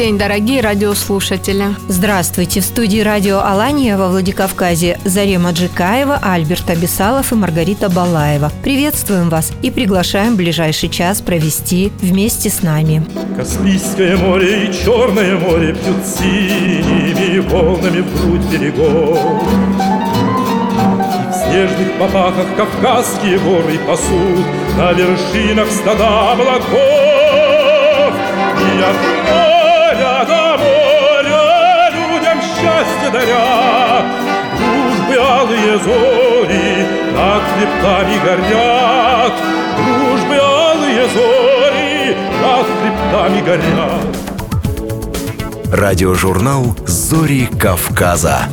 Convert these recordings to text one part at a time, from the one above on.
День, дорогие радиослушатели. Здравствуйте! В студии радио Алания во Владикавказе Зарема Джикаева, Альберт Абисалов и Маргарита Балаева. Приветствуем вас и приглашаем ближайший час провести вместе с нами. Каспийское море и Черное море Пьют синими волнами в грудь берегов. И в снежных попахах Кавказские горы пасут На вершинах стада облаков. И моря до моря людям счастье даря, Дружбы алые зори над хребтами горят, Дружбы алые зори над хребтами горят. Радиожурнал «Зори Кавказа».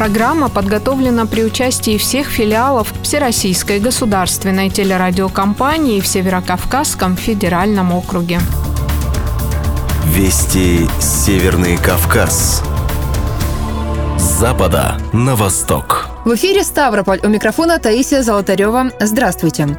Программа подготовлена при участии всех филиалов Всероссийской государственной телерадиокомпании в Северокавказском федеральном округе. Вести Северный Кавказ. С запада на восток. В эфире Ставрополь. У микрофона Таисия Золотарева. Здравствуйте.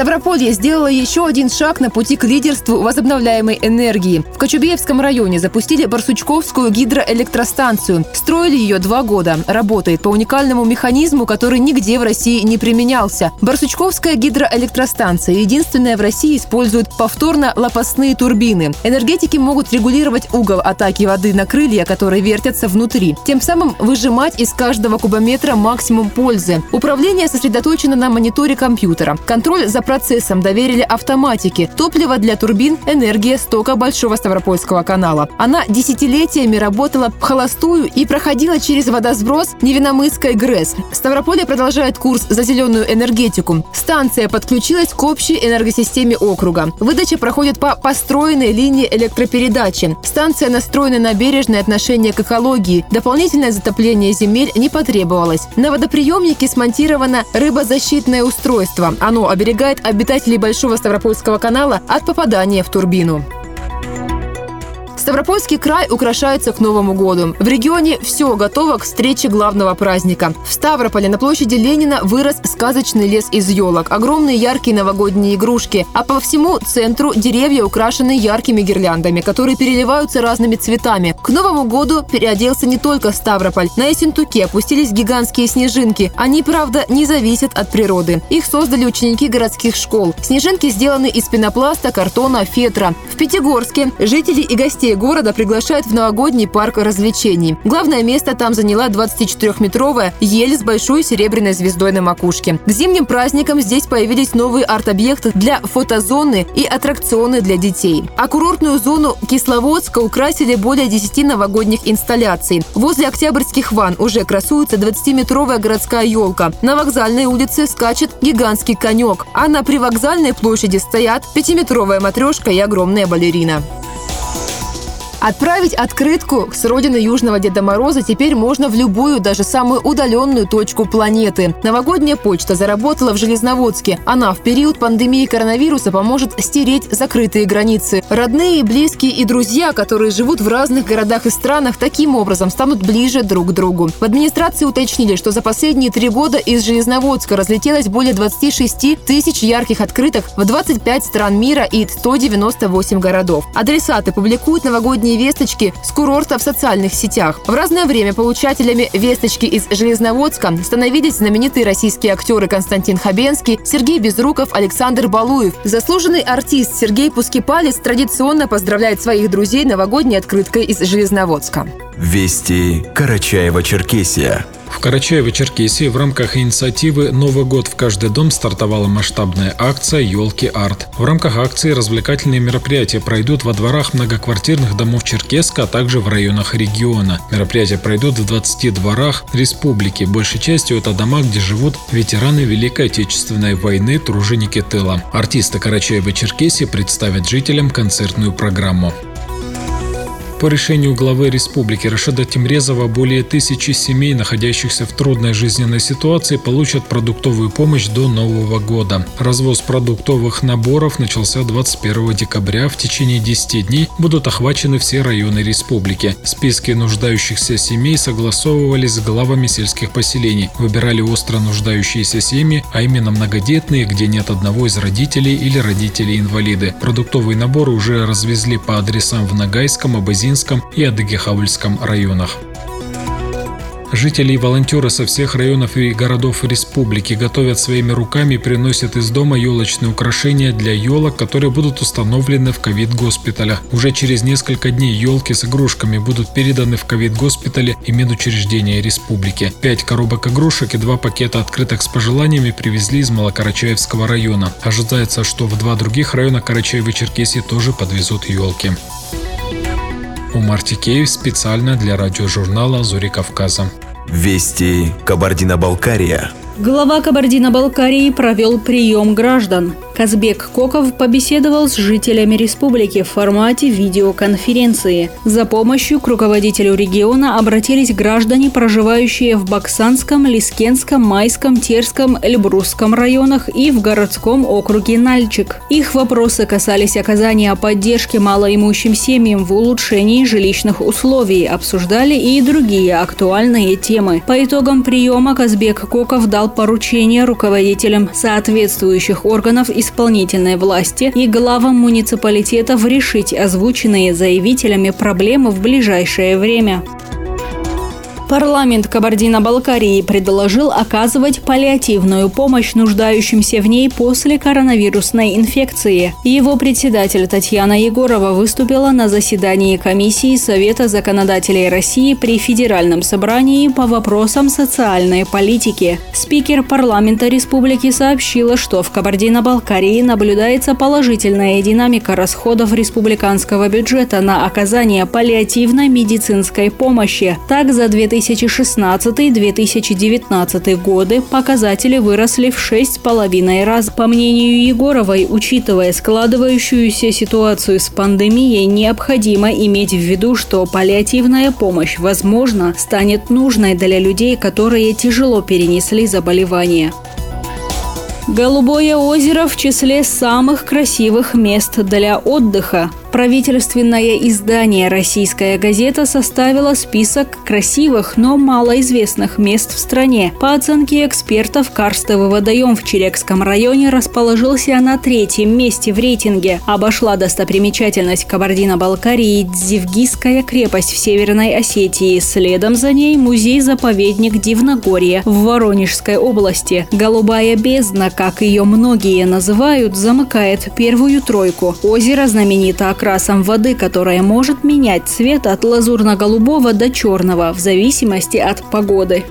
Ставрополье сделало еще один шаг на пути к лидерству возобновляемой энергии. В Кочубеевском районе запустили Барсучковскую гидроэлектростанцию. Строили ее два года. Работает по уникальному механизму, который нигде в России не применялся. Барсучковская гидроэлектростанция единственная в России использует повторно лопастные турбины. Энергетики могут регулировать угол атаки воды на крылья, которые вертятся внутри. Тем самым выжимать из каждого кубометра максимум пользы. Управление сосредоточено на мониторе компьютера. Контроль за процессом доверили автоматике. Топливо для турбин – энергия стока Большого Ставропольского канала. Она десятилетиями работала в холостую и проходила через водосброс Невиномысской ГРЭС. Ставрополье продолжает курс за зеленую энергетику. Станция подключилась к общей энергосистеме округа. Выдача проходит по построенной линии электропередачи. Станция настроена на бережное отношение к экологии. Дополнительное затопление земель не потребовалось. На водоприемнике смонтировано рыбозащитное устройство. Оно оберегает обитателей Большого Ставропольского канала от попадания в турбину. Ставропольский край украшается к Новому году. В регионе все готово к встрече главного праздника. В Ставрополе на площади Ленина вырос сказочный лес из елок, огромные яркие новогодние игрушки, а по всему центру деревья украшены яркими гирляндами, которые переливаются разными цветами. К Новому году переоделся не только Ставрополь. На Ессентуке опустились гигантские снежинки. Они, правда, не зависят от природы. Их создали ученики городских школ. Снежинки сделаны из пенопласта, картона, фетра. В Пятигорске жители и гостей города приглашают в новогодний парк развлечений. Главное место там заняла 24-метровая ель с большой серебряной звездой на макушке. К зимним праздникам здесь появились новые арт-объекты для фотозоны и аттракционы для детей. А курортную зону Кисловодска украсили более 10 новогодних инсталляций. Возле Октябрьских ван уже красуется 20-метровая городская елка. На вокзальной улице скачет гигантский конек, а на привокзальной площади стоят 5-метровая матрешка и огромная балерина. Отправить открытку с родины Южного Деда Мороза теперь можно в любую, даже самую удаленную точку планеты. Новогодняя почта заработала в Железноводске. Она в период пандемии коронавируса поможет стереть закрытые границы. Родные, близкие и друзья, которые живут в разных городах и странах, таким образом станут ближе друг к другу. В администрации уточнили, что за последние три года из Железноводска разлетелось более 26 тысяч ярких открыток в 25 стран мира и 198 городов. Адресаты публикуют новогодние весточки с курорта в социальных сетях. В разное время получателями весточки из Железноводска становились знаменитые российские актеры Константин Хабенский, Сергей Безруков, Александр Балуев. Заслуженный артист Сергей Пускипалец традиционно поздравляет своих друзей новогодней открыткой из Железноводска. Вести Карачаева-Черкесия. В Карачаево-Черкесии в рамках инициативы «Новый год в каждый дом» стартовала масштабная акция «Елки Арт». В рамках акции развлекательные мероприятия пройдут во дворах многоквартирных домов Черкеска, а также в районах региона. Мероприятия пройдут в 20 дворах республики. Большей частью это дома, где живут ветераны Великой Отечественной войны, труженики тыла. Артисты Карачаева-Черкесии представят жителям концертную программу. По решению главы республики Рашида Тимрезова более тысячи семей, находящихся в трудной жизненной ситуации, получат продуктовую помощь до Нового года. Развоз продуктовых наборов начался 21 декабря. В течение 10 дней будут охвачены все районы республики. Списки нуждающихся семей согласовывались с главами сельских поселений. Выбирали остро нуждающиеся семьи, а именно многодетные, где нет одного из родителей или родителей-инвалиды. Продуктовые наборы уже развезли по адресам в Ногайском, Абазин, Лебединском и Адыгехавльском районах. Жители и волонтеры со всех районов и городов республики готовят своими руками и приносят из дома елочные украшения для елок, которые будут установлены в ковид-госпиталях. Уже через несколько дней елки с игрушками будут переданы в ковид-госпитале и медучреждения республики. Пять коробок игрушек и два пакета открыток с пожеланиями привезли из Малокарачаевского района. Ожидается, что в два других района Карачаева-Черкесии тоже подвезут елки. Умар Тикеев специально для радиожурнала «Зори Кавказа». Вести Кабардино-Балкария. Глава Кабардино-Балкарии провел прием граждан. Казбек Коков побеседовал с жителями республики в формате видеоконференции. За помощью к руководителю региона обратились граждане, проживающие в Баксанском, Лискенском, Майском, Терском, Эльбрусском районах и в городском округе Нальчик. Их вопросы касались оказания поддержки малоимущим семьям в улучшении жилищных условий, обсуждали и другие актуальные темы. По итогам приема Казбек Коков дал поручение руководителям соответствующих органов исполнительной власти и главам муниципалитетов решить озвученные заявителями проблемы в ближайшее время. Парламент Кабардино-Балкарии предложил оказывать паллиативную помощь нуждающимся в ней после коронавирусной инфекции. Его председатель Татьяна Егорова выступила на заседании комиссии Совета законодателей России при Федеральном собрании по вопросам социальной политики. Спикер парламента республики сообщила, что в Кабардино-Балкарии наблюдается положительная динамика расходов республиканского бюджета на оказание паллиативной медицинской помощи. Так, за 2000 2016-2019 годы показатели выросли в 6,5 раз. По мнению Егоровой, учитывая складывающуюся ситуацию с пандемией, необходимо иметь в виду, что паллиативная помощь, возможно, станет нужной для людей, которые тяжело перенесли заболевание. Голубое озеро в числе самых красивых мест для отдыха. Правительственное издание «Российская газета» составило список красивых, но малоизвестных мест в стране. По оценке экспертов, Карстовый водоем в Черекском районе расположился на третьем месте в рейтинге. Обошла достопримечательность Кабардино-Балкарии Дзивгийская крепость в Северной Осетии. Следом за ней музей-заповедник Дивногорье в Воронежской области. Голубая бездна, как ее многие называют, замыкает первую тройку. Озеро знаменито окрасом воды, которая может менять цвет от лазурно-голубого до черного в зависимости от погоды.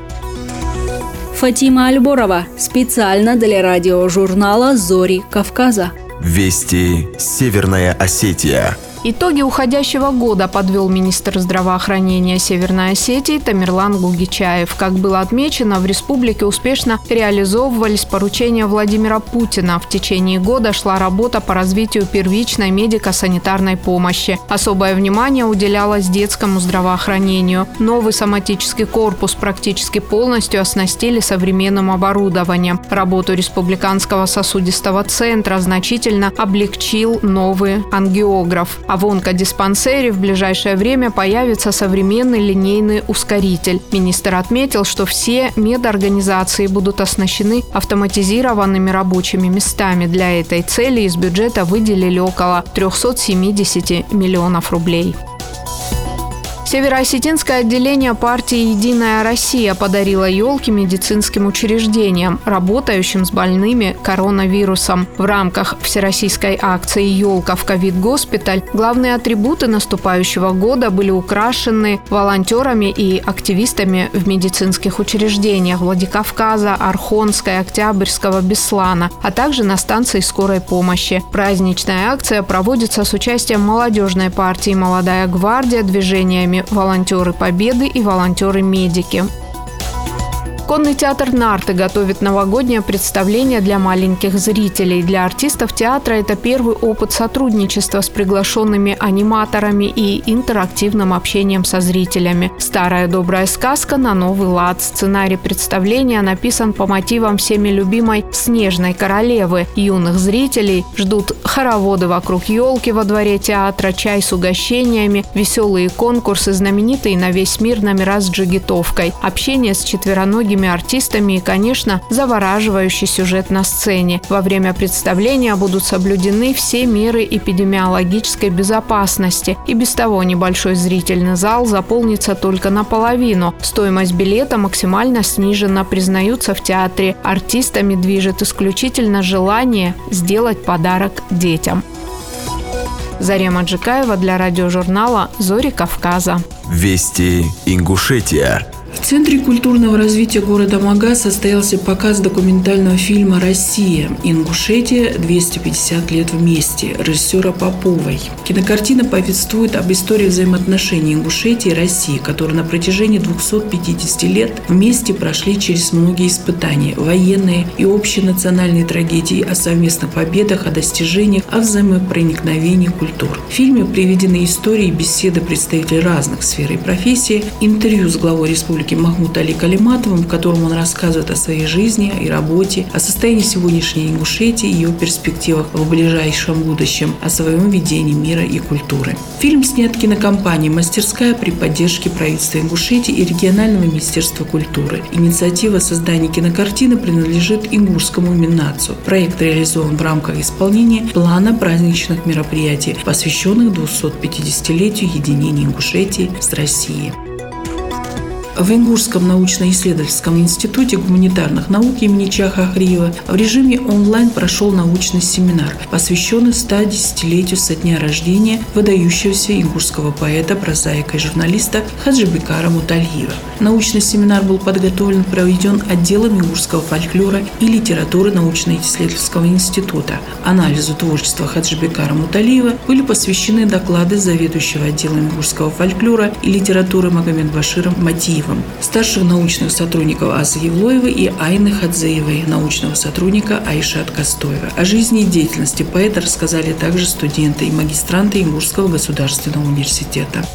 Фатима Альборова специально для радиожурнала «Зори Кавказа». Вести Северная Осетия. Итоги уходящего года подвел министр здравоохранения Северной Осетии Тамерлан Гугичаев. Как было отмечено, в республике успешно реализовывались поручения Владимира Путина. В течение года шла работа по развитию первичной медико-санитарной помощи. Особое внимание уделялось детскому здравоохранению. Новый соматический корпус практически полностью оснастили современным оборудованием. Работу республиканского сосудистого центра значительно облегчил новый ангиограф а в онкодиспансере в ближайшее время появится современный линейный ускоритель. Министр отметил, что все медорганизации будут оснащены автоматизированными рабочими местами. Для этой цели из бюджета выделили около 370 миллионов рублей. Североосетинское отделение партии «Единая Россия» подарило елки медицинским учреждениям, работающим с больными коронавирусом. В рамках всероссийской акции «Елка в ковид-госпиталь» главные атрибуты наступающего года были украшены волонтерами и активистами в медицинских учреждениях Владикавказа, Архонской, Октябрьского, Беслана, а также на станции скорой помощи. Праздничная акция проводится с участием молодежной партии «Молодая гвардия», движениями «Волонтеры Победы» и «Волонтеры-медики». Конный театр «Нарты» готовит новогоднее представление для маленьких зрителей. Для артистов театра это первый опыт сотрудничества с приглашенными аниматорами и интерактивным общением со зрителями. Старая добрая сказка на новый лад. Сценарий представления написан по мотивам всеми любимой «Снежной королевы». Юных зрителей ждут хороводы вокруг елки во дворе театра, чай с угощениями, веселые конкурсы, знаменитые на весь мир номера с джигитовкой, общение с четвероногими другими артистами и, конечно, завораживающий сюжет на сцене. Во время представления будут соблюдены все меры эпидемиологической безопасности. И без того небольшой зрительный зал заполнится только наполовину. Стоимость билета максимально снижена, признаются в театре. Артистами движет исключительно желание сделать подарок детям. Зарема Джикаева для радиожурнала «Зори Кавказа». Вести Ингушетия. В Центре культурного развития города Мага состоялся показ документального фильма «Россия. Ингушетия. 250 лет вместе» режиссера Поповой. Кинокартина повествует об истории взаимоотношений Ингушетии и России, которые на протяжении 250 лет вместе прошли через многие испытания – военные и общенациональные трагедии, о совместных победах, о достижениях, о взаимопроникновении культур. В фильме приведены истории и беседы представителей разных сфер и профессий, интервью с главой республики республики Махмуд Али Калиматовым, в котором он рассказывает о своей жизни и работе, о состоянии сегодняшней Ингушетии и ее перспективах в ближайшем будущем, о своем видении мира и культуры. Фильм снят кинокомпанией «Мастерская» при поддержке правительства Ингушетии и регионального министерства культуры. Инициатива создания кинокартины принадлежит Ингушскому Минацу. Проект реализован в рамках исполнения плана праздничных мероприятий, посвященных 250-летию единения Ингушетии с Россией. В Ингушском научно-исследовательском институте гуманитарных наук имени Чаха Ахриева в режиме онлайн прошел научный семинар, посвященный 110-летию со дня рождения выдающегося ингушского поэта, прозаика и журналиста Хаджибекара Мутальева. Научный семинар был подготовлен и проведен отделом ингушского фольклора и литературы научно-исследовательского института. Анализу творчества Хаджибекара Муталиева были посвящены доклады заведующего отделом ингушского фольклора и литературы Магомед Баширом Матиева Ивлеевым, старших научных сотрудников Азы Евлоевой и Айны Хадзеевой, научного сотрудника Айшат Костоева. О жизни и деятельности поэта рассказали также студенты и магистранты Ингушского государственного университета.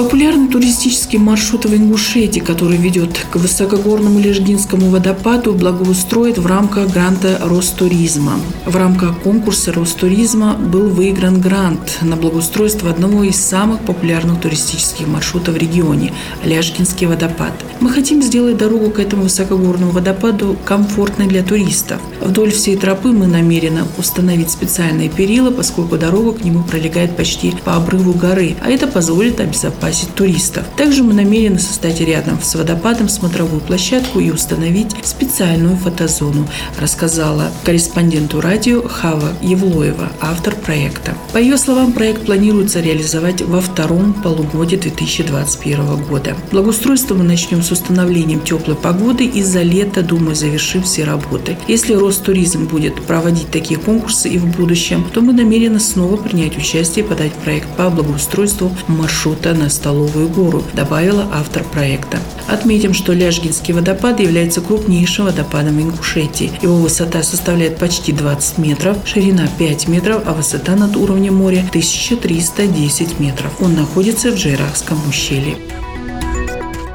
Популярный туристический маршрут в Ингушетии, который ведет к высокогорному Лежгинскому водопаду, благоустроит в рамках гранта Ростуризма. В рамках конкурса Ростуризма был выигран грант на благоустройство одного из самых популярных туристических маршрутов в регионе – Ляжкинский водопад. Мы хотим сделать дорогу к этому высокогорному водопаду комфортной для туристов. Вдоль всей тропы мы намерены установить специальные перила, поскольку дорога к нему пролегает почти по обрыву горы, а это позволит обезопасить туристов. Также мы намерены создать рядом с водопадом смотровую площадку и установить специальную фотозону, рассказала корреспонденту радио Хава Евлоева, автор проекта. По ее словам, проект планируется реализовать во втором полугодии 2021 года. Благоустройство мы начнем с установлением теплой погоды и за лето, думаю, завершим все работы. Если Ростуризм будет проводить такие конкурсы и в будущем, то мы намерены снова принять участие и подать проект по благоустройству маршрута на Столовую гору, добавила автор проекта. Отметим, что Ляжгинский водопад является крупнейшим водопадом Ингушетии. Его высота составляет почти 20 метров, ширина 5 метров, а высота над уровнем моря 1310 метров. Он находится в Джейрахском ущелье.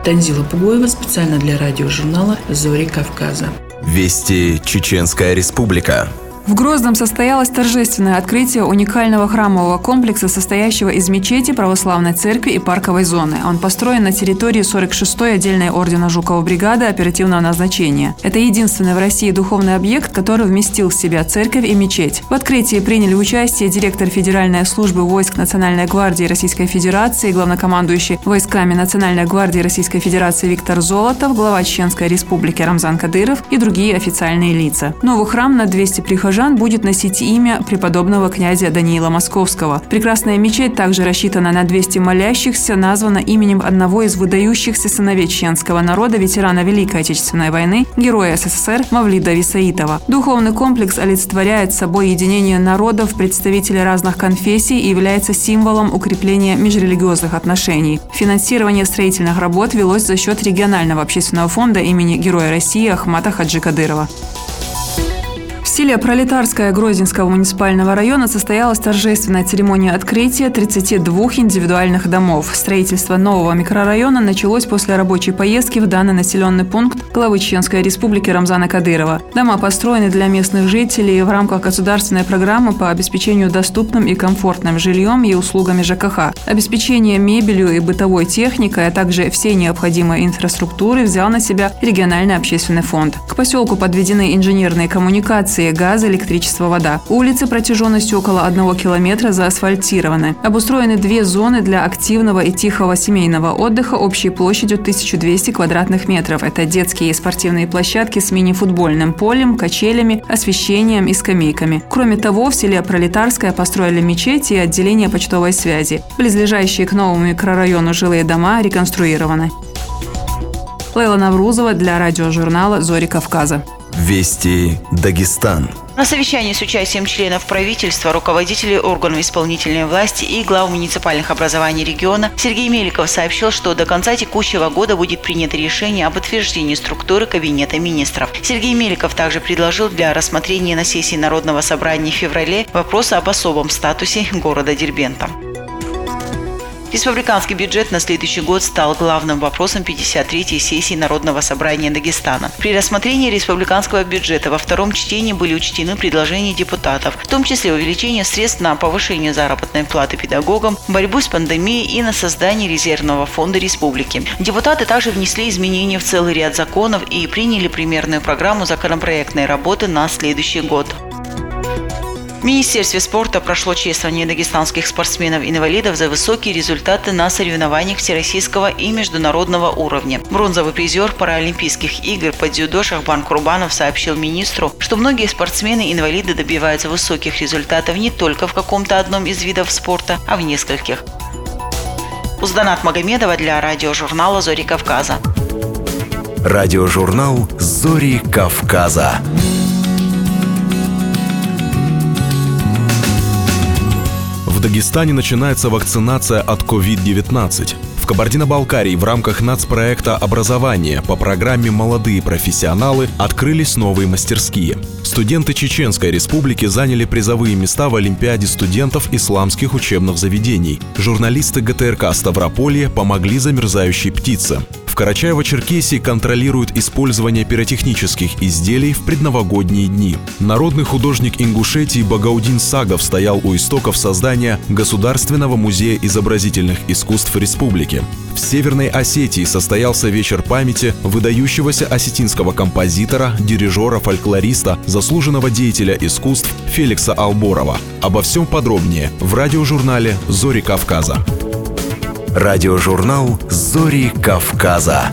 Танзила Пугоева специально для радиожурнала «Зори Кавказа». Вести Чеченская Республика. В Грозном состоялось торжественное открытие уникального храмового комплекса, состоящего из мечети, православной церкви и парковой зоны. Он построен на территории 46-й отдельной ордена Жукова бригады оперативного назначения. Это единственный в России духовный объект, который вместил в себя церковь и мечеть. В открытии приняли участие директор Федеральной службы войск Национальной гвардии Российской Федерации, главнокомандующий войсками Национальной гвардии Российской Федерации Виктор Золотов, глава Чеченской республики Рамзан Кадыров и другие официальные лица. Новый храм на 200 прихожан прихожан будет носить имя преподобного князя Даниила Московского. Прекрасная мечеть также рассчитана на 200 молящихся, названа именем одного из выдающихся сыновей чеченского народа, ветерана Великой Отечественной войны, героя СССР Мавлида Висаитова. Духовный комплекс олицетворяет собой единение народов, представителей разных конфессий и является символом укрепления межрелигиозных отношений. Финансирование строительных работ велось за счет регионального общественного фонда имени Героя России Ахмата Хаджи Кадырова стиле пролетарская Грозненского муниципального района состоялась торжественная церемония открытия 32 индивидуальных домов. Строительство нового микрорайона началось после рабочей поездки в данный населенный пункт главы Чеченской республики Рамзана Кадырова. Дома построены для местных жителей в рамках государственной программы по обеспечению доступным и комфортным жильем и услугами ЖКХ. Обеспечение мебелью и бытовой техникой, а также всей необходимой инфраструктуры взял на себя региональный общественный фонд. К поселку подведены инженерные коммуникации, станции газ, электричество, вода. Улицы протяженностью около одного километра заасфальтированы. Обустроены две зоны для активного и тихого семейного отдыха общей площадью 1200 квадратных метров. Это детские и спортивные площадки с мини-футбольным полем, качелями, освещением и скамейками. Кроме того, в селе Пролетарское построили мечети и отделение почтовой связи. Близлежащие к новому микрорайону жилые дома реконструированы. Лейла Наврузова для радиожурнала «Зори Кавказа». Вести Дагестан. На совещании с участием членов правительства, руководителей органов исполнительной власти и глав муниципальных образований региона Сергей Меликов сообщил, что до конца текущего года будет принято решение об утверждении структуры Кабинета министров. Сергей Меликов также предложил для рассмотрения на сессии Народного собрания в феврале вопрос об особом статусе города Дербента. Республиканский бюджет на следующий год стал главным вопросом 53-й сессии Народного собрания Дагестана. При рассмотрении республиканского бюджета во втором чтении были учтены предложения депутатов, в том числе увеличение средств на повышение заработной платы педагогам, борьбу с пандемией и на создание резервного фонда республики. Депутаты также внесли изменения в целый ряд законов и приняли примерную программу законопроектной работы на следующий год. В Министерстве спорта прошло чествование дагестанских спортсменов-инвалидов за высокие результаты на соревнованиях всероссийского и международного уровня. Бронзовый призер Паралимпийских игр по дзюдо Шахбан Курбанов сообщил министру, что многие спортсмены-инвалиды добиваются высоких результатов не только в каком-то одном из видов спорта, а в нескольких. Узданат Магомедова для радиожурнала «Зори Кавказа». Радиожурнал «Зори Кавказа». Дагестане начинается вакцинация от COVID-19. В Кабардино-Балкарии в рамках нацпроекта «Образование» по программе «Молодые профессионалы» открылись новые мастерские. Студенты Чеченской республики заняли призовые места в Олимпиаде студентов исламских учебных заведений. Журналисты ГТРК «Ставрополье» помогли замерзающей птице. В Карачаево-Черкесии контролируют использование пиротехнических изделий в предновогодние дни. Народный художник Ингушетии Багаудин Сагов стоял у истоков создания Государственного музея изобразительных искусств республики. В Северной Осетии состоялся вечер памяти выдающегося осетинского композитора, дирижера, фольклориста, заслуженного деятеля искусств Феликса Алборова. Обо всем подробнее в радиожурнале «Зори Кавказа». Радиожурнал «Зори Кавказа».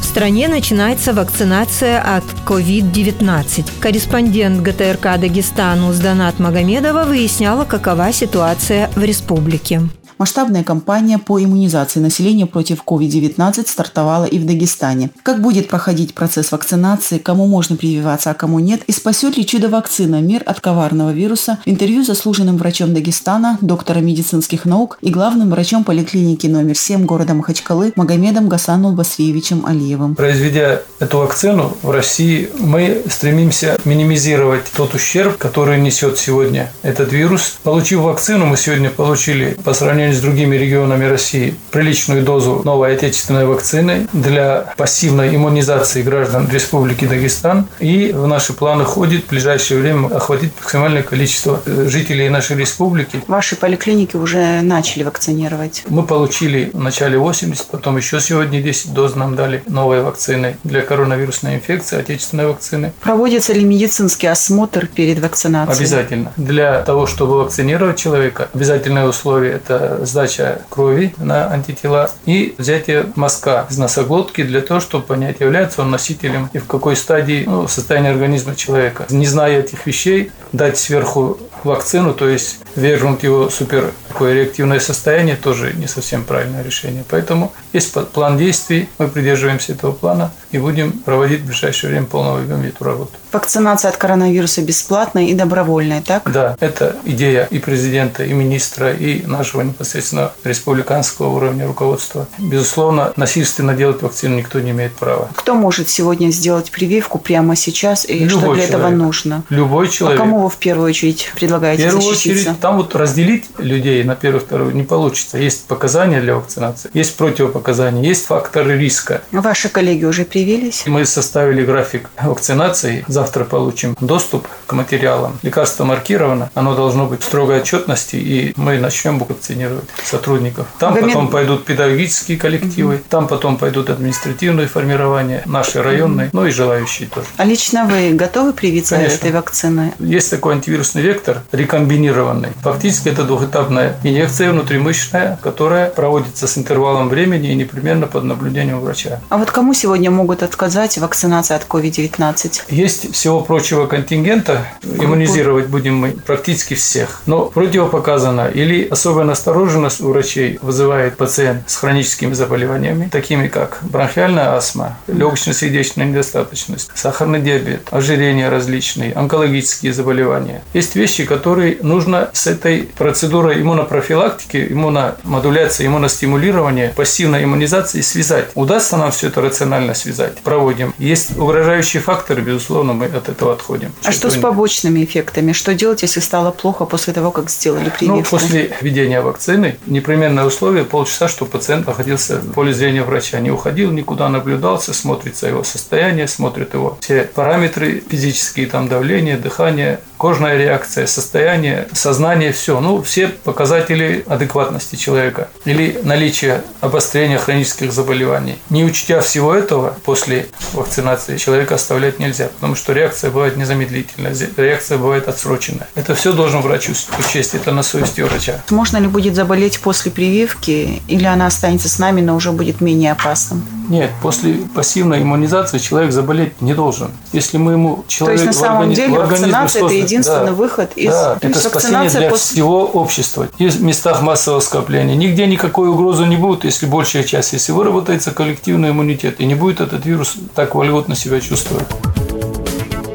В стране начинается вакцинация от COVID-19. Корреспондент ГТРК Дагестану Сданат Магомедова выясняла, какова ситуация в республике. Масштабная кампания по иммунизации населения против COVID-19 стартовала и в Дагестане. Как будет проходить процесс вакцинации, кому можно прививаться, а кому нет, и спасет ли чудо-вакцина мир от коварного вируса, в интервью заслуженным врачом Дагестана, доктором медицинских наук и главным врачом поликлиники номер 7 города Махачкалы Магомедом Гасану Басриевичем Алиевым. Произведя эту вакцину в России, мы стремимся минимизировать тот ущерб, который несет сегодня этот вирус. Получив вакцину, мы сегодня получили по сравнению сравнению с другими регионами России, приличную дозу новой отечественной вакцины для пассивной иммунизации граждан Республики Дагестан. И в наши планы входит в ближайшее время охватить максимальное количество э, жителей нашей республики. Ваши поликлиники уже начали вакцинировать. Мы получили в начале 80, потом еще сегодня 10 доз нам дали новой вакцины для коронавирусной инфекции, отечественной вакцины. Проводится ли медицинский осмотр перед вакцинацией? Обязательно. Для того, чтобы вакцинировать человека, обязательное условие – это сдача крови на антитела и взятие мазка из носоглотки для того, чтобы понять, является он носителем и в какой стадии ну, состояния организма человека. Не зная этих вещей, дать сверху вакцину, то есть вернуть его супер такое реактивное состояние, тоже не совсем правильное решение. Поэтому есть план действий, мы придерживаемся этого плана и будем проводить в ближайшее время полного объема эту работу. Вакцинация от коронавируса бесплатная и добровольная, так? Да, это идея и президента, и министра, и нашего непосредственно республиканского уровня руководства. Безусловно, насильственно делать вакцину никто не имеет права. Кто может сегодня сделать прививку прямо сейчас и Любой что для человек. этого нужно? Любой человек. А кому вы в первую очередь предлагаете В первую защититься? очередь, там вот разделить людей на первую, вторую не получится. Есть показания для вакцинации, есть противопоказания, есть факторы риска. Ваши коллеги уже привились? Мы составили график вакцинации. Завтра получим доступ к материалам. Лекарство маркировано. Оно должно быть в строгой отчетности, и мы начнем вакцинировать сотрудников. Там Магомед- потом пойдут педагогические коллективы, там потом пойдут административные формирования, наши районные, ну и желающие тоже. А лично вы готовы привиться Конечно. этой вакциной? Есть такой антивирусный вектор, рекомбинированный. Фактически это двухэтапная инъекция внутримышечная, которая проводится с интервалом времени и непременно под наблюдением врача. А вот кому сегодня могут отказать в вакцинации от COVID-19? Есть всего прочего контингента, иммунизировать будем мы практически всех. Но противопоказано или особая настороженность у врачей вызывает пациент с хроническими заболеваниями, такими как бронхиальная астма, легочно-сердечная недостаточность, сахарный диабет, ожирения различные, онкологические заболевания. Есть вещи, которые нужно с этой процедурой иммунопрофилактики, иммуномодуляции, иммуностимулирования, пассивной иммунизации связать. Удастся нам все это рационально связать? Проводим. Есть угрожающие факторы, безусловно, мы от этого отходим. А что с побочными эффектами? Что делать, если стало плохо после того, как сделали прививку? Ну, после введения вакцины непременное условие полчаса, чтобы пациент находился в поле зрения врача. Не уходил никуда, наблюдался, смотрится его состояние, смотрит его все параметры физические, там давление, дыхание, кожная реакция, состояние, сознание, все. Ну, все показатели адекватности человека. Или наличие обострения хронических заболеваний. Не учтя всего этого, после вакцинации человека оставлять нельзя, потому что реакция бывает незамедлительная, реакция бывает отсроченная. Это все должен врач учесть, это на совести врача. Можно ли будет заболеть после прививки, или она останется с нами, но уже будет менее опасным? Нет, после пассивной иммунизации человек заболеть не должен. Если мы ему человек То есть на самом органи- деле вакцинация это единственный да, выход из да, то это спасение для после- всего общества. И в местах массового скопления. Нигде никакой угрозы не будет, если большая часть, если выработается коллективный иммунитет, и не будет этот вирус так вольготно себя чувствовать.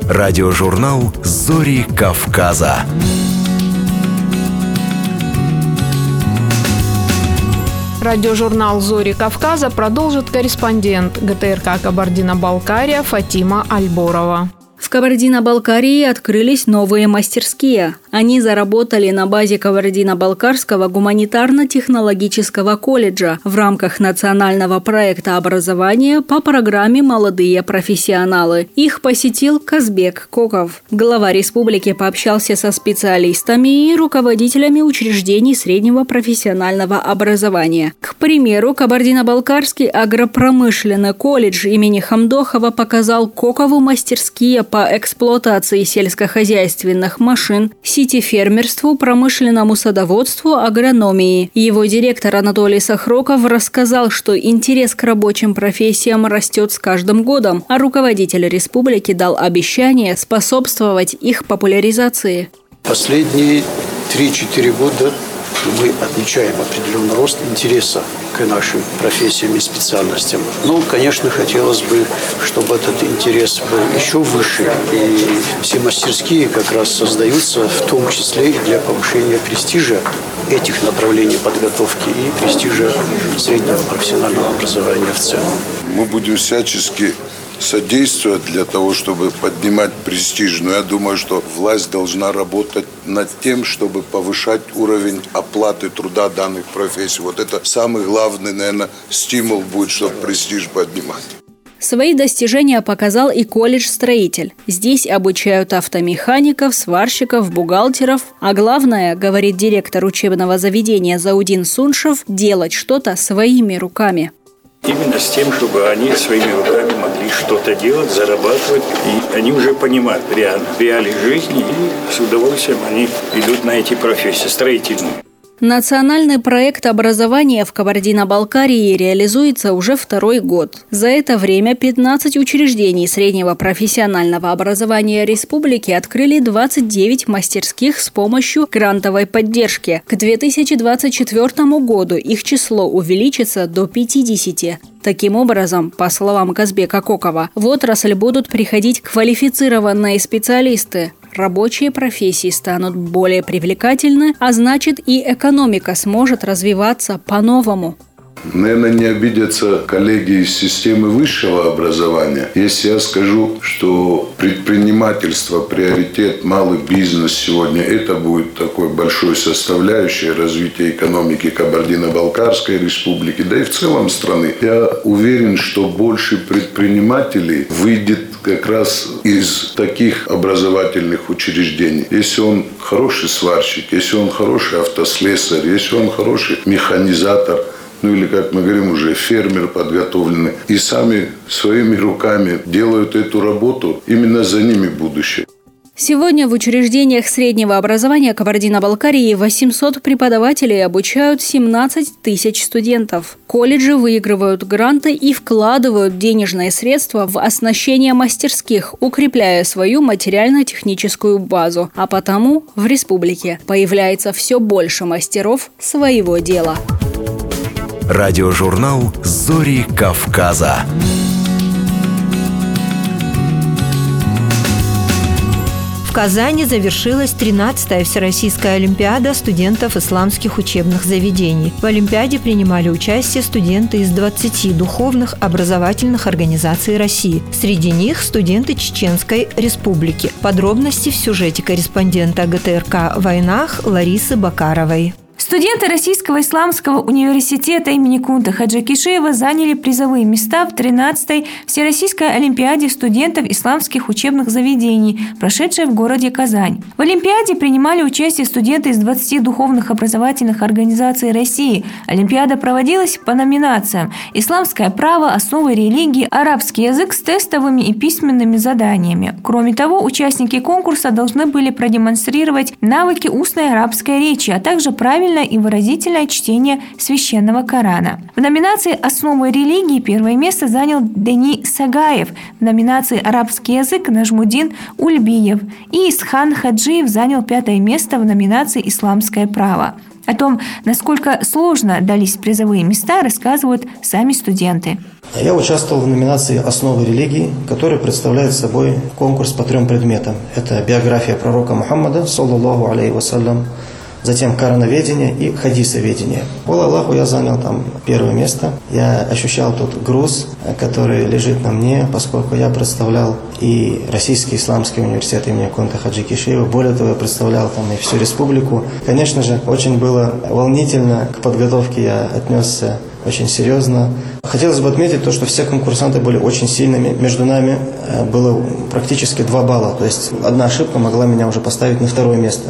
Радиожурнал «Зори Кавказа». Радиожурнал «Зори Кавказа» продолжит корреспондент ГТРК «Кабардино-Балкария» Фатима Альборова. В Кабардино-Балкарии открылись новые мастерские. Они заработали на базе Кабардино-Балкарского гуманитарно-технологического колледжа в рамках национального проекта образования по программе «Молодые профессионалы». Их посетил Казбек Коков. Глава республики пообщался со специалистами и руководителями учреждений среднего профессионального образования. К примеру, Кабардино-Балкарский агропромышленный колледж имени Хамдохова показал Кокову мастерские по эксплуатации сельскохозяйственных машин, сетифермерству, промышленному садоводству, агрономии. Его директор Анатолий Сахроков рассказал, что интерес к рабочим профессиям растет с каждым годом, а руководитель республики дал обещание способствовать их популяризации. Последние 3-4 года мы отмечаем определенный рост интереса к нашим профессиям и специальностям. Ну, конечно, хотелось бы, чтобы этот интерес был еще выше. И все мастерские как раз создаются в том числе и для повышения престижа этих направлений подготовки и престижа среднего профессионального образования в целом. Мы будем всячески содействовать для того, чтобы поднимать престиж. Но я думаю, что власть должна работать над тем, чтобы повышать уровень оплаты труда данных профессий. Вот это самый главный, наверное, стимул будет, чтобы престиж поднимать. Свои достижения показал и колледж-строитель. Здесь обучают автомехаников, сварщиков, бухгалтеров. А главное, говорит директор учебного заведения Заудин Суншев, делать что-то своими руками. Именно с тем, чтобы они своими руками могли что-то делать, зарабатывать. И они уже понимают реалии, реалии жизни, и с удовольствием они идут на эти профессии строительные. Национальный проект образования в Кабардино-Балкарии реализуется уже второй год. За это время 15 учреждений среднего профессионального образования республики открыли 29 мастерских с помощью грантовой поддержки. К 2024 году их число увеличится до 50. Таким образом, по словам Казбека Кокова, в отрасль будут приходить квалифицированные специалисты. Рабочие профессии станут более привлекательны, а значит и экономика сможет развиваться по-новому. Наверное, не обидятся коллеги из системы высшего образования, если я скажу, что предпринимательство, приоритет, малый бизнес сегодня, это будет такой большой составляющей развития экономики Кабардино-Балкарской республики, да и в целом страны. Я уверен, что больше предпринимателей выйдет как раз из таких образовательных учреждений. Если он хороший сварщик, если он хороший автослесарь, если он хороший механизатор – ну или, как мы говорим, уже фермер подготовленный, и сами своими руками делают эту работу, именно за ними будущее. Сегодня в учреждениях среднего образования Кабардино-Балкарии 800 преподавателей обучают 17 тысяч студентов. Колледжи выигрывают гранты и вкладывают денежные средства в оснащение мастерских, укрепляя свою материально-техническую базу. А потому в республике появляется все больше мастеров своего дела. Радиожурнал «Зори Кавказа». Казани завершилась 13-я Всероссийская Олимпиада студентов исламских учебных заведений. В Олимпиаде принимали участие студенты из 20 духовных образовательных организаций России. Среди них студенты Чеченской Республики. Подробности в сюжете корреспондента ГТРК «Войнах» Ларисы Бакаровой. Студенты Российского исламского университета имени Кунта Хаджа Кишеева заняли призовые места в 13-й Всероссийской Олимпиаде студентов исламских учебных заведений, прошедшей в городе Казань. В Олимпиаде принимали участие студенты из 20 духовных образовательных организаций России. Олимпиада проводилась по номинациям «Исламское право, основы религии», «Арабский язык» с тестовыми и письменными заданиями. Кроме того, участники конкурса должны были продемонстрировать навыки устной арабской речи, а также правильно правильное и выразительное чтение священного Корана. В номинации «Основы религии» первое место занял Дени Сагаев, в номинации «Арабский язык» Нажмудин Ульбиев и Исхан Хаджиев занял пятое место в номинации «Исламское право». О том, насколько сложно дались призовые места, рассказывают сами студенты. Я участвовал в номинации «Основы религии», которая представляет собой конкурс по трем предметам. Это биография пророка Мухаммада, саллаллаху алейхи вассалям, затем короноведение и хадисоведение. Пол Аллаху я занял там первое место. Я ощущал тот груз, который лежит на мне, поскольку я представлял и Российский исламский университет имени Конта Хаджи Кишиева. Более того, я представлял там и всю республику. Конечно же, очень было волнительно. К подготовке я отнесся очень серьезно. Хотелось бы отметить то, что все конкурсанты были очень сильными. Между нами э, было практически два балла. То есть одна ошибка могла меня уже поставить на второе место.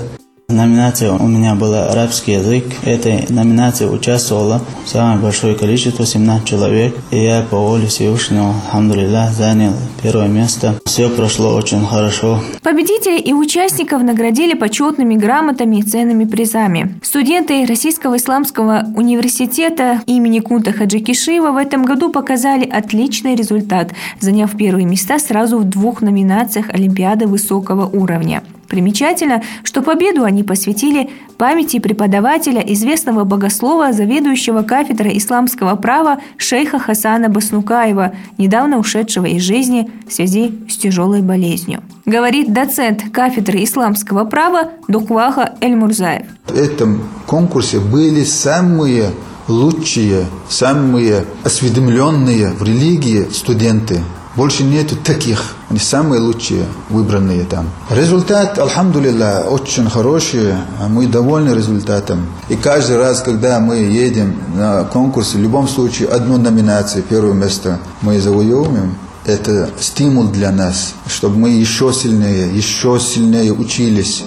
Номинация у меня была арабский язык. Этой номинации участвовало самое большое количество, 17 человек. И я по воле Всевышнего, алхамдулилlah, занял первое место. Все прошло очень хорошо. Победителей и участников наградили почетными грамотами и ценными призами. Студенты Российского исламского университета имени Кунта Хаджи Кишиева в этом году показали отличный результат, заняв первые места сразу в двух номинациях Олимпиады высокого уровня. Примечательно, что победу они посвятили памяти преподавателя, известного богослова, заведующего кафедрой исламского права шейха Хасана Баснукаева, недавно ушедшего из жизни в связи с тяжелой болезнью. Говорит доцент кафедры исламского права Дукваха Эль-Мурзаев. В этом конкурсе были самые лучшие, самые осведомленные в религии студенты Больше нету таких. Они самые лучшие, выбранные там. Результат, алхамдулилля, очень хороший. Мы довольны результатом. И каждый раз, когда мы едем на конкурс, в любом случае, одну номинацию, первое место мы завоевываем, это стимул для нас, чтобы мы еще сильнее, еще сильнее учились,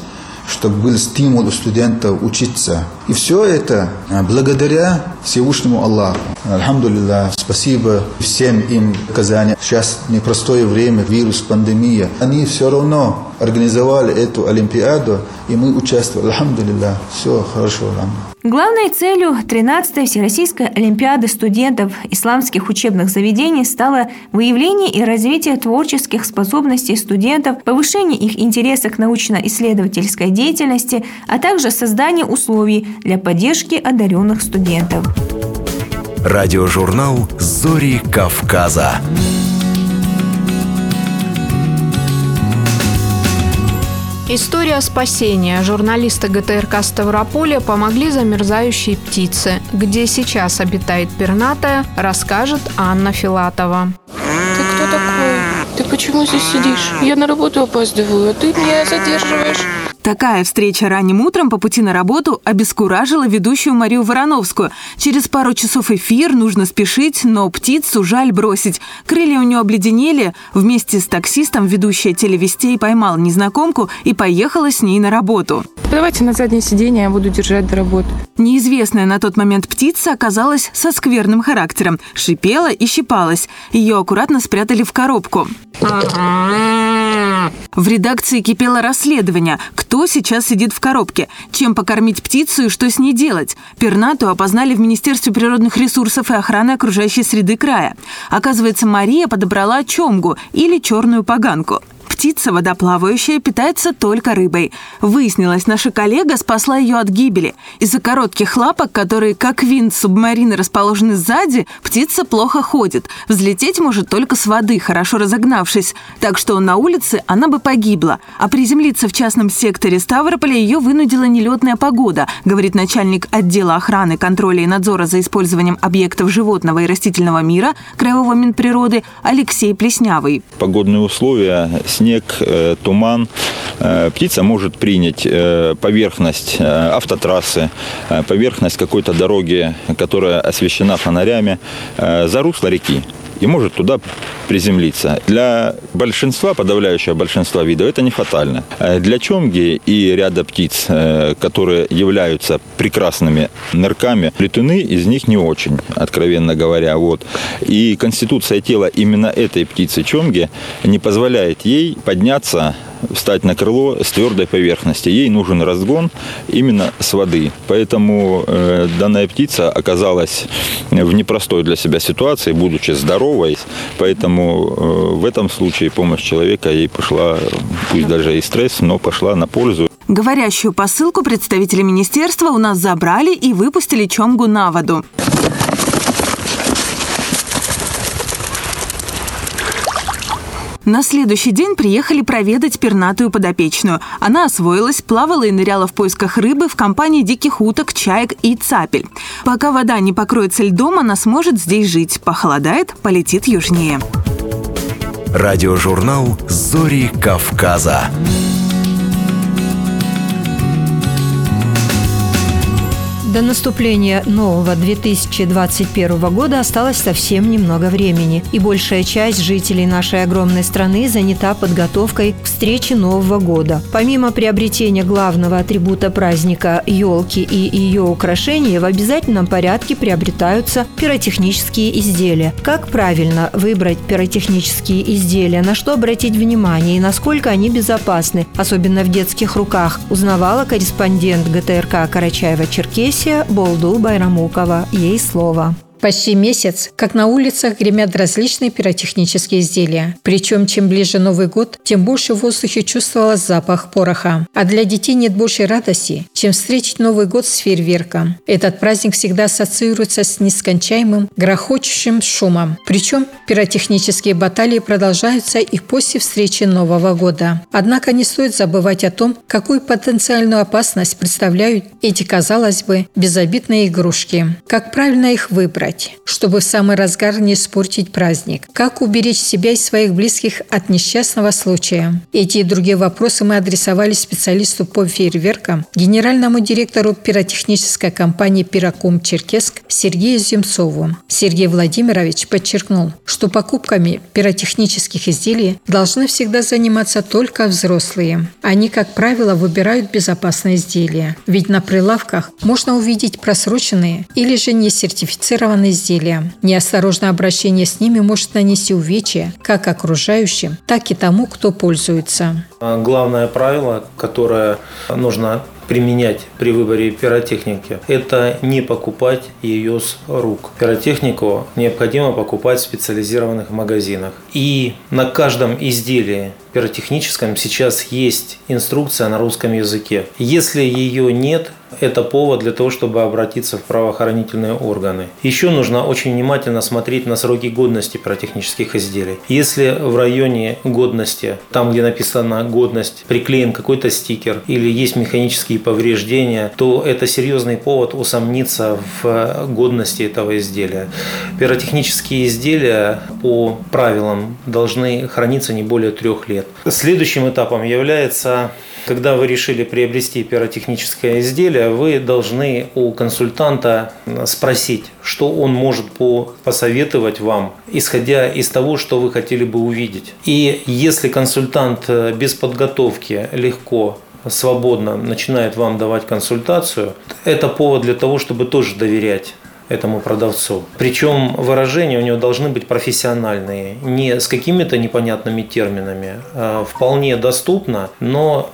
чтобы был стимул у студентов учиться. И все это а, благодаря Всевышнему Аллаху. Альхамдулилlah, спасибо всем им Казани. Сейчас непростое время, вирус, пандемия. Они все равно организовали эту Олимпиаду, и мы участвовали. Альхамдулилlah, все хорошо. Главной целью 13-й Всероссийской Олимпиады студентов исламских учебных заведений стало выявление и развитие творческих способностей студентов, повышение их интереса к научно-исследовательской деятельности, а также создание условий для поддержки одаренных студентов. Радиожурнал «Зори Кавказа». История спасения. Журналисты ГТРК Ставрополя помогли замерзающей птице. Где сейчас обитает пернатая, расскажет Анна Филатова. Ты кто такой? Ты почему здесь сидишь? Я на работу опаздываю, а ты меня задерживаешь. Такая встреча ранним утром по пути на работу обескуражила ведущую Марию Вороновскую. Через пару часов эфир, нужно спешить, но птицу жаль бросить. Крылья у нее обледенели. Вместе с таксистом ведущая телевестей поймала незнакомку и поехала с ней на работу. Давайте на заднее сиденье, я буду держать до работы. Неизвестная на тот момент птица оказалась со скверным характером. Шипела и щипалась. Ее аккуратно спрятали в коробку. В редакции кипело расследование. Кто сейчас сидит в коробке? Чем покормить птицу и что с ней делать? Пернату опознали в Министерстве природных ресурсов и охраны окружающей среды края. Оказывается, Мария подобрала чомгу или черную поганку птица водоплавающая питается только рыбой. Выяснилось, наша коллега спасла ее от гибели. Из-за коротких лапок, которые, как винт субмарины, расположены сзади, птица плохо ходит. Взлететь может только с воды, хорошо разогнавшись. Так что на улице она бы погибла. А приземлиться в частном секторе Ставрополя ее вынудила нелетная погода, говорит начальник отдела охраны, контроля и надзора за использованием объектов животного и растительного мира Краевого Минприроды Алексей Плеснявый. Погодные условия, снег, э, туман. Э, птица может принять э, поверхность автотрассы, поверхность какой-то дороги, которая освещена фонарями, за русло реки и может туда приземлиться. Для большинства, подавляющего большинства видов, это не фатально. Для чомги и ряда птиц, которые являются прекрасными нырками, летуны из них не очень, откровенно говоря. Вот. И конституция тела именно этой птицы чомги не позволяет ей подняться встать на крыло с твердой поверхности. Ей нужен разгон именно с воды. Поэтому э, данная птица оказалась в непростой для себя ситуации, будучи здоровой. Поэтому э, в этом случае помощь человека ей пошла, пусть даже и стресс, но пошла на пользу. Говорящую посылку представители министерства у нас забрали и выпустили чомгу на воду. На следующий день приехали проведать пернатую подопечную. Она освоилась, плавала и ныряла в поисках рыбы в компании диких уток, чаек и цапель. Пока вода не покроется льдом, она сможет здесь жить. Похолодает, полетит южнее. Радиожурнал «Зори Кавказа». До наступления нового 2021 года осталось совсем немного времени, и большая часть жителей нашей огромной страны занята подготовкой к встрече Нового года. Помимо приобретения главного атрибута праздника – елки и ее украшения, в обязательном порядке приобретаются пиротехнические изделия. Как правильно выбрать пиротехнические изделия, на что обратить внимание и насколько они безопасны, особенно в детских руках, узнавала корреспондент ГТРК Карачаева-Черкесия Таисия Болду Байрамукова. Ей слово. Почти месяц, как на улицах гремят различные пиротехнические изделия. Причем, чем ближе Новый год, тем больше в воздухе чувствовалось запах пороха. А для детей нет большей радости, чем встретить Новый год с фейерверком. Этот праздник всегда ассоциируется с нескончаемым, грохочущим шумом. Причем пиротехнические баталии продолжаются и после встречи Нового года. Однако не стоит забывать о том, какую потенциальную опасность представляют эти, казалось бы, безобидные игрушки. Как правильно их выбрать? Избежать, чтобы в самый разгар не испортить праздник? Как уберечь себя и своих близких от несчастного случая? Эти и другие вопросы мы адресовали специалисту по фейерверкам, генеральному директору пиротехнической компании «Пироком Черкесск» Сергею Земцову. Сергей Владимирович подчеркнул, что покупками пиротехнических изделий должны всегда заниматься только взрослые. Они, как правило, выбирают безопасные изделия. Ведь на прилавках можно увидеть просроченные или же несертифицированные изделия. Неосторожное обращение с ними может нанести увечья как окружающим, так и тому, кто пользуется. Главное правило, которое нужно применять при выборе пиротехники, это не покупать ее с рук. Пиротехнику необходимо покупать в специализированных магазинах. И на каждом изделии пиротехническом сейчас есть инструкция на русском языке. Если ее нет, это повод для того, чтобы обратиться в правоохранительные органы. Еще нужно очень внимательно смотреть на сроки годности пиротехнических изделий. Если в районе годности, там где написано годность, приклеен какой-то стикер или есть механические повреждения, то это серьезный повод усомниться в годности этого изделия. Пиротехнические изделия по правилам должны храниться не более трех лет. Следующим этапом является когда вы решили приобрести пиротехническое изделие, вы должны у консультанта спросить, что он может посоветовать вам, исходя из того, что вы хотели бы увидеть. И если консультант э, без подготовки легко свободно начинает вам давать консультацию, это повод для того, чтобы тоже доверять этому продавцу. Причем выражения у него должны быть профессиональные, не с какими-то непонятными терминами, а вполне доступно, но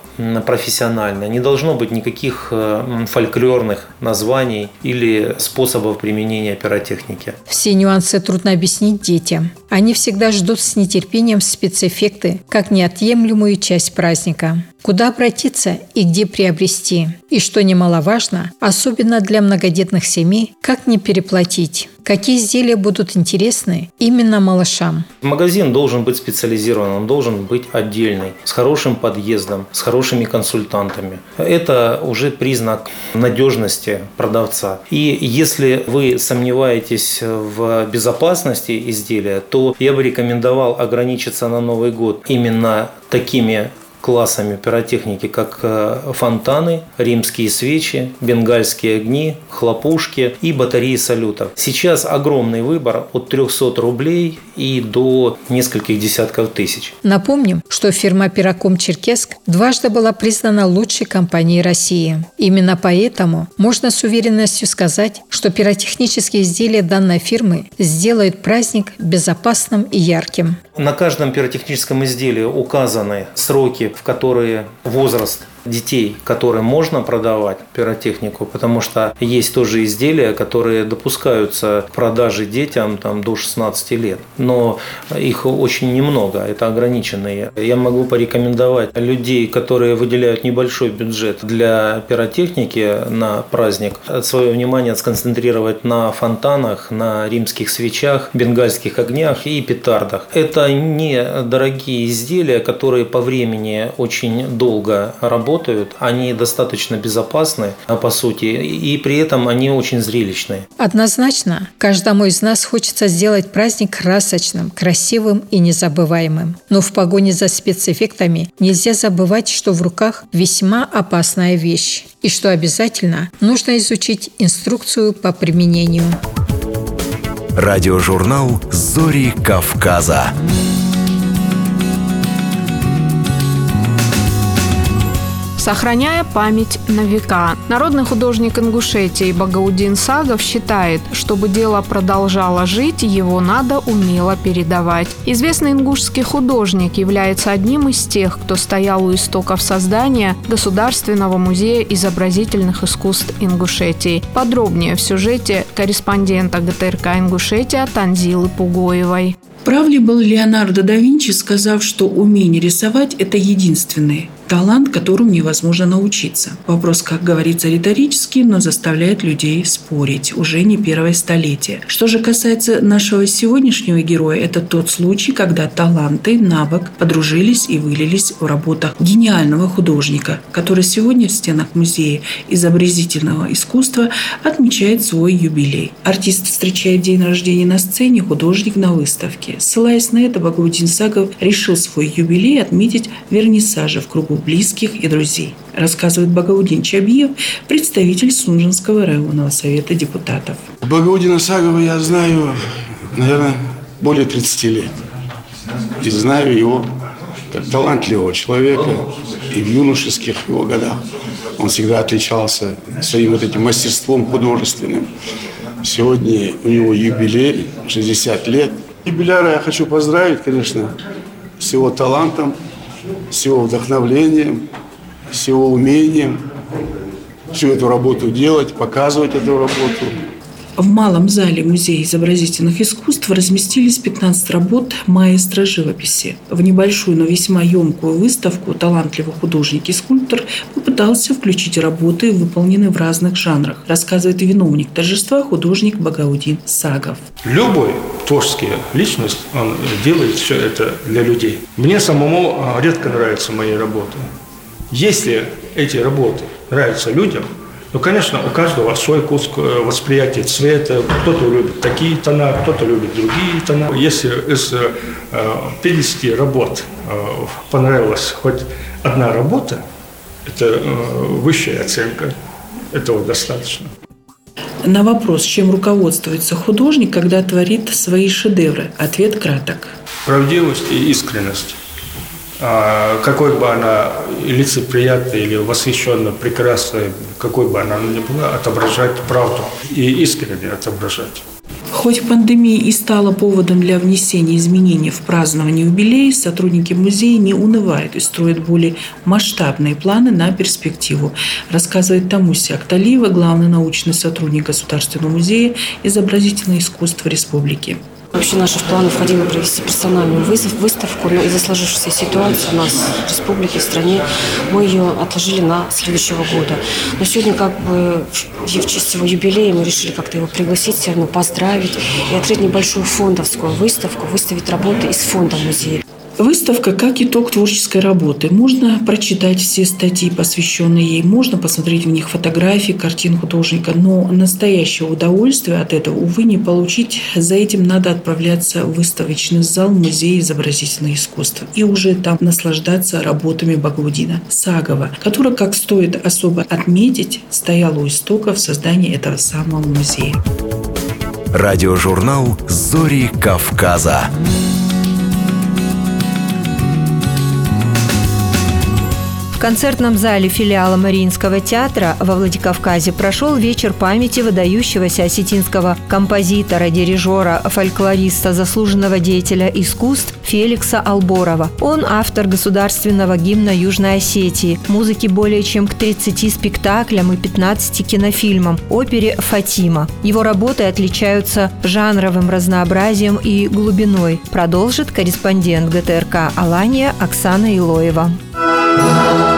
профессионально. Не должно быть никаких э, фольклорных названий или способов применения пиротехники. Все нюансы трудно объяснить детям. Они всегда ждут с нетерпением спецэффекты, как неотъемлемую часть праздника. Куда обратиться и где приобрести? И что немаловажно, особенно для многодетных семей, как не переплатить? Какие изделия будут интересны именно малышам? Магазин должен быть специализирован, он должен быть отдельный, с хорошим подъездом, с хорошими консультантами. Это уже признак надежности продавца. И если вы сомневаетесь в безопасности изделия, то я бы рекомендовал ограничиться на Новый год именно такими классами пиротехники, как э, фонтаны, римские свечи, бенгальские огни, хлопушки и батареи салютов. Сейчас огромный выбор от 300 рублей и до нескольких десятков тысяч. Напомним, что фирма «Пироком Черкесск» дважды была признана лучшей компанией России. Именно поэтому можно с уверенностью сказать, что пиротехнические изделия данной фирмы сделают праздник безопасным и ярким. На каждом пиротехническом изделии указаны сроки в которые возраст детей, которые можно продавать пиротехнику, потому что есть тоже изделия, которые допускаются к продаже детям там, до 16 лет, но их очень немного, это ограниченные. Я могу порекомендовать людей, которые выделяют небольшой бюджет для пиротехники на праздник, свое внимание сконцентрировать на фонтанах, на римских свечах, бенгальских огнях и петардах. Это не дорогие изделия, которые по времени очень долго работают, работают, они достаточно безопасны, а, по сути, и при этом они очень зрелищные. Однозначно, каждому из нас хочется сделать праздник красочным, красивым и незабываемым. Но в погоне за спецэффектами нельзя забывать, что в руках весьма опасная вещь и что обязательно нужно изучить инструкцию по применению. Радиожурнал «Зори Кавказа». Сохраняя память на века. Народный художник Ингушетии Багаудин Сагов считает, чтобы дело продолжало жить, его надо умело передавать. Известный ингушский художник является одним из тех, кто стоял у истоков создания Государственного музея изобразительных искусств Ингушетии. Подробнее в сюжете корреспондента ГТРК Ингушетия Танзилы Пугоевой. Прав ли был Леонардо да Винчи, сказав, что умение рисовать – это единственный Талант, которому невозможно научиться. Вопрос, как говорится, риторический, но заставляет людей спорить уже не первое столетие. Что же касается нашего сегодняшнего героя, это тот случай, когда таланты, навык подружились и вылились в работах гениального художника, который сегодня в стенах музея изобразительного искусства отмечает свой юбилей. Артист встречает день рождения на сцене, художник на выставке. Ссылаясь на это, Багаудин Сагов решил свой юбилей отметить в вернисаже в кругу близких и друзей, рассказывает Багаудин Чабиев, представитель Сунжинского районного совета депутатов. Багаудина Сагова я знаю, наверное, более 30 лет. И знаю его как талантливого человека и в юношеских его годах. Он всегда отличался своим вот этим мастерством художественным. Сегодня у него юбилей, 60 лет. Юбиляра я хочу поздравить, конечно, с его талантом, с его вдохновлением, с его умением всю эту работу делать, показывать эту работу. В малом зале Музея изобразительных искусств разместились 15 работ маэстро живописи. В небольшую, но весьма емкую выставку талантливый художник и скульптор попытался включить работы, выполненные в разных жанрах, рассказывает виновник торжества художник Багаудин Сагов. Любой творческий личность, он делает все это для людей. Мне самому а, редко нравятся мои работы. Если эти работы нравятся людям, ну, конечно, у каждого свой вкус э, восприятия цвета. Кто-то любит такие тона, кто-то любит другие тона. Если из 50 э, работ э, понравилась хоть одна работа, это высшая оценка. Этого достаточно. На вопрос, чем руководствуется художник, когда творит свои шедевры, ответ краток. Правдивость и искренность. А, какой бы она лицеприятной или восхищенно прекрасной, какой бы она ни была, отображать правду и искренне отображать. Хоть пандемия и стала поводом для внесения изменений в празднование юбилея, сотрудники музея не унывают и строят более масштабные планы на перспективу, рассказывает Тамуси Акталиева, главный научный сотрудник Государственного музея изобразительного искусства республики. Вообще наши планы входило провести персональную выставку, но из-за сложившейся ситуации у нас в республике, в стране, мы ее отложили на следующего года. Но сегодня как бы в честь его юбилея мы решили как-то его пригласить, все равно поздравить и открыть небольшую фондовскую выставку, выставить работы из фонда музея. Выставка как итог творческой работы. Можно прочитать все статьи, посвященные ей, можно посмотреть в них фотографии, картин художника, но настоящего удовольствия от этого, увы, не получить. За этим надо отправляться в выставочный зал Музея изобразительных искусств и уже там наслаждаться работами Багаудина Сагова, который, как стоит особо отметить, стоял у истоков создания этого самого музея. Радиожурнал «Зори Кавказа». В концертном зале филиала Мариинского театра во Владикавказе прошел вечер памяти выдающегося осетинского композитора, дирижера, фольклориста, заслуженного деятеля искусств Феликса Алборова. Он автор государственного гимна Южной Осетии, музыки более чем к 30 спектаклям и 15 кинофильмам, опере «Фатима». Его работы отличаются жанровым разнообразием и глубиной, продолжит корреспондент ГТРК «Алания» Оксана Илоева. Oh.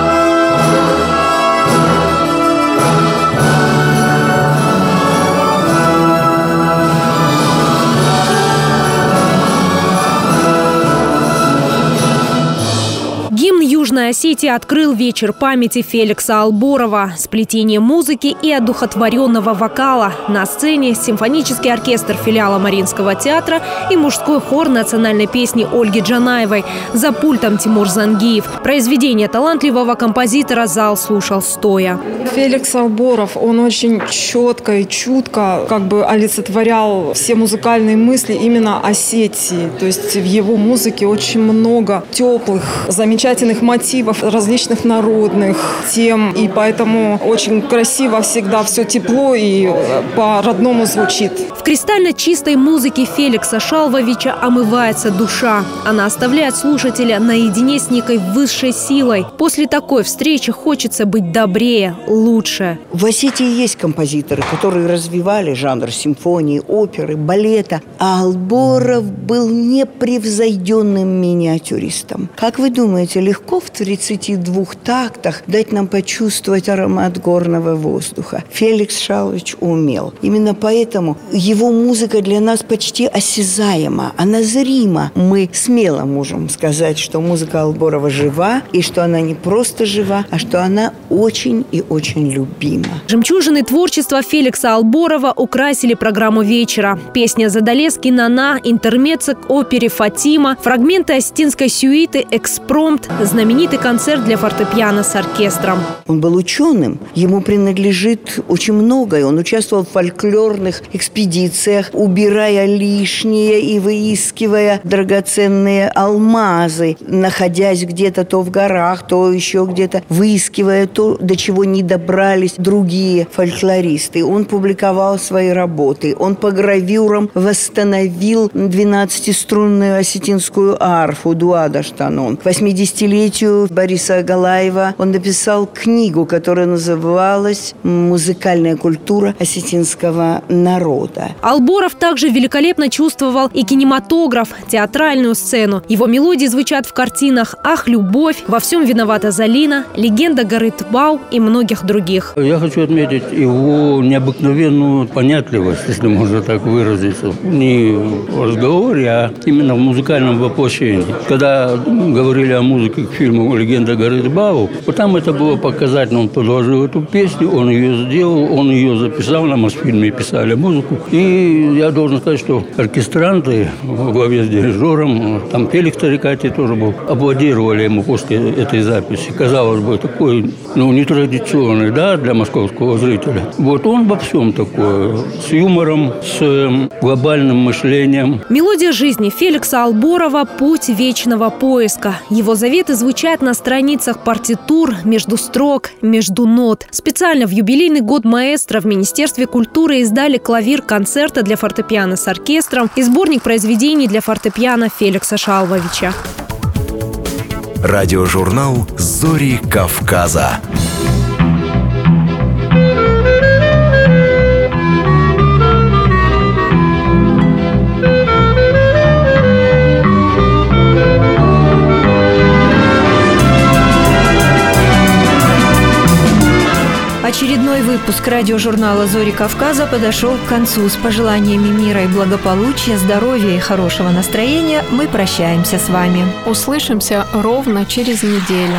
Южной Осетии открыл вечер памяти Феликса Алборова. Сплетение музыки и одухотворенного вокала. На сцене симфонический оркестр филиала Мариинского театра и мужской хор национальной песни Ольги Джанаевой. За пультом Тимур Зангиев. Произведение талантливого композитора зал слушал стоя. Феликс Алборов, он очень четко и чутко как бы олицетворял все музыкальные мысли именно Осетии. То есть в его музыке очень много теплых, замечательных мотивов мотивов различных народных тем, и поэтому очень красиво всегда все тепло и э, по-родному звучит. В кристально чистой музыке Феликса Шалвовича омывается душа. Она оставляет слушателя наедине с некой высшей силой. После такой встречи хочется быть добрее, лучше. В Осетии есть композиторы, которые развивали жанр симфонии, оперы, балета. А Алборов был непревзойденным миниатюристом. Как вы думаете, легко в 32 тактах дать нам почувствовать аромат горного воздуха. Феликс Шалович умел. Именно поэтому его музыка для нас почти осязаема, она зрима. Мы смело можем сказать, что музыка Алборова жива, и что она не просто жива, а что она очень и очень любима. Жемчужины творчества Феликса Алборова украсили программу вечера. Песня «Задолески Нана», интермеца к опере «Фатима», фрагменты остинской сюиты «Экспромт», знаменитый концерт для фортепиано с оркестром. Он был ученым, ему принадлежит очень многое. Он участвовал в фольклорных экспедициях, убирая лишнее и выискивая драгоценные алмазы, находясь где-то то в горах, то еще где-то, выискивая то, до чего не добрались другие фольклористы. Он публиковал свои работы. Он по гравюрам восстановил 12-струнную осетинскую арфу Дуада Штанон. К 80-летию Бориса Галаева он написал книгу, которая называлась «Музыкальная культура осетинского народа». Алборов также великолепно чувствовал и кинематограф, театральную сцену. Его мелодии звучат в картинах «Ах, любовь», «Во всем виновата Залина», «Легенда горы Тбау» и многих других. Я хочу отметить его необыкновенную понятливость, если можно так выразиться. Не в разговоре, а именно в музыкальном воплощении. Когда говорили о музыке к фильму «Легенда горы Тбау», вот там это было показательно. Он подложил эту песню, он ее сделал, он ее записал, на Мосфильме писали музыку. И я должен сказать, что оркестранты во главе с дирижером, там Феликс Тарикати тоже был, аплодировали ему после этой записи. Казалось бы, такой, ну, нетрадиционный, да, для московского зрителя. Вот он во всем такой, с юмором, с эм, глобальным мышлением. Мелодия жизни Феликса Алборова «Путь вечного поиска». Его заветы звучат на страницах партитур, между строк, между нот. Специально в юбилейный год маэстро в Министерстве культуры издали клавир концерта для фортепиано с оркестром и сборник произведений для фортепиано Феликса Шалвовича. Радиожурнал «Зори Кавказа». Очередной выпуск радиожурнала «Зори Кавказа» подошел к концу. С пожеланиями мира и благополучия, здоровья и хорошего настроения мы прощаемся с вами. Услышимся ровно через неделю.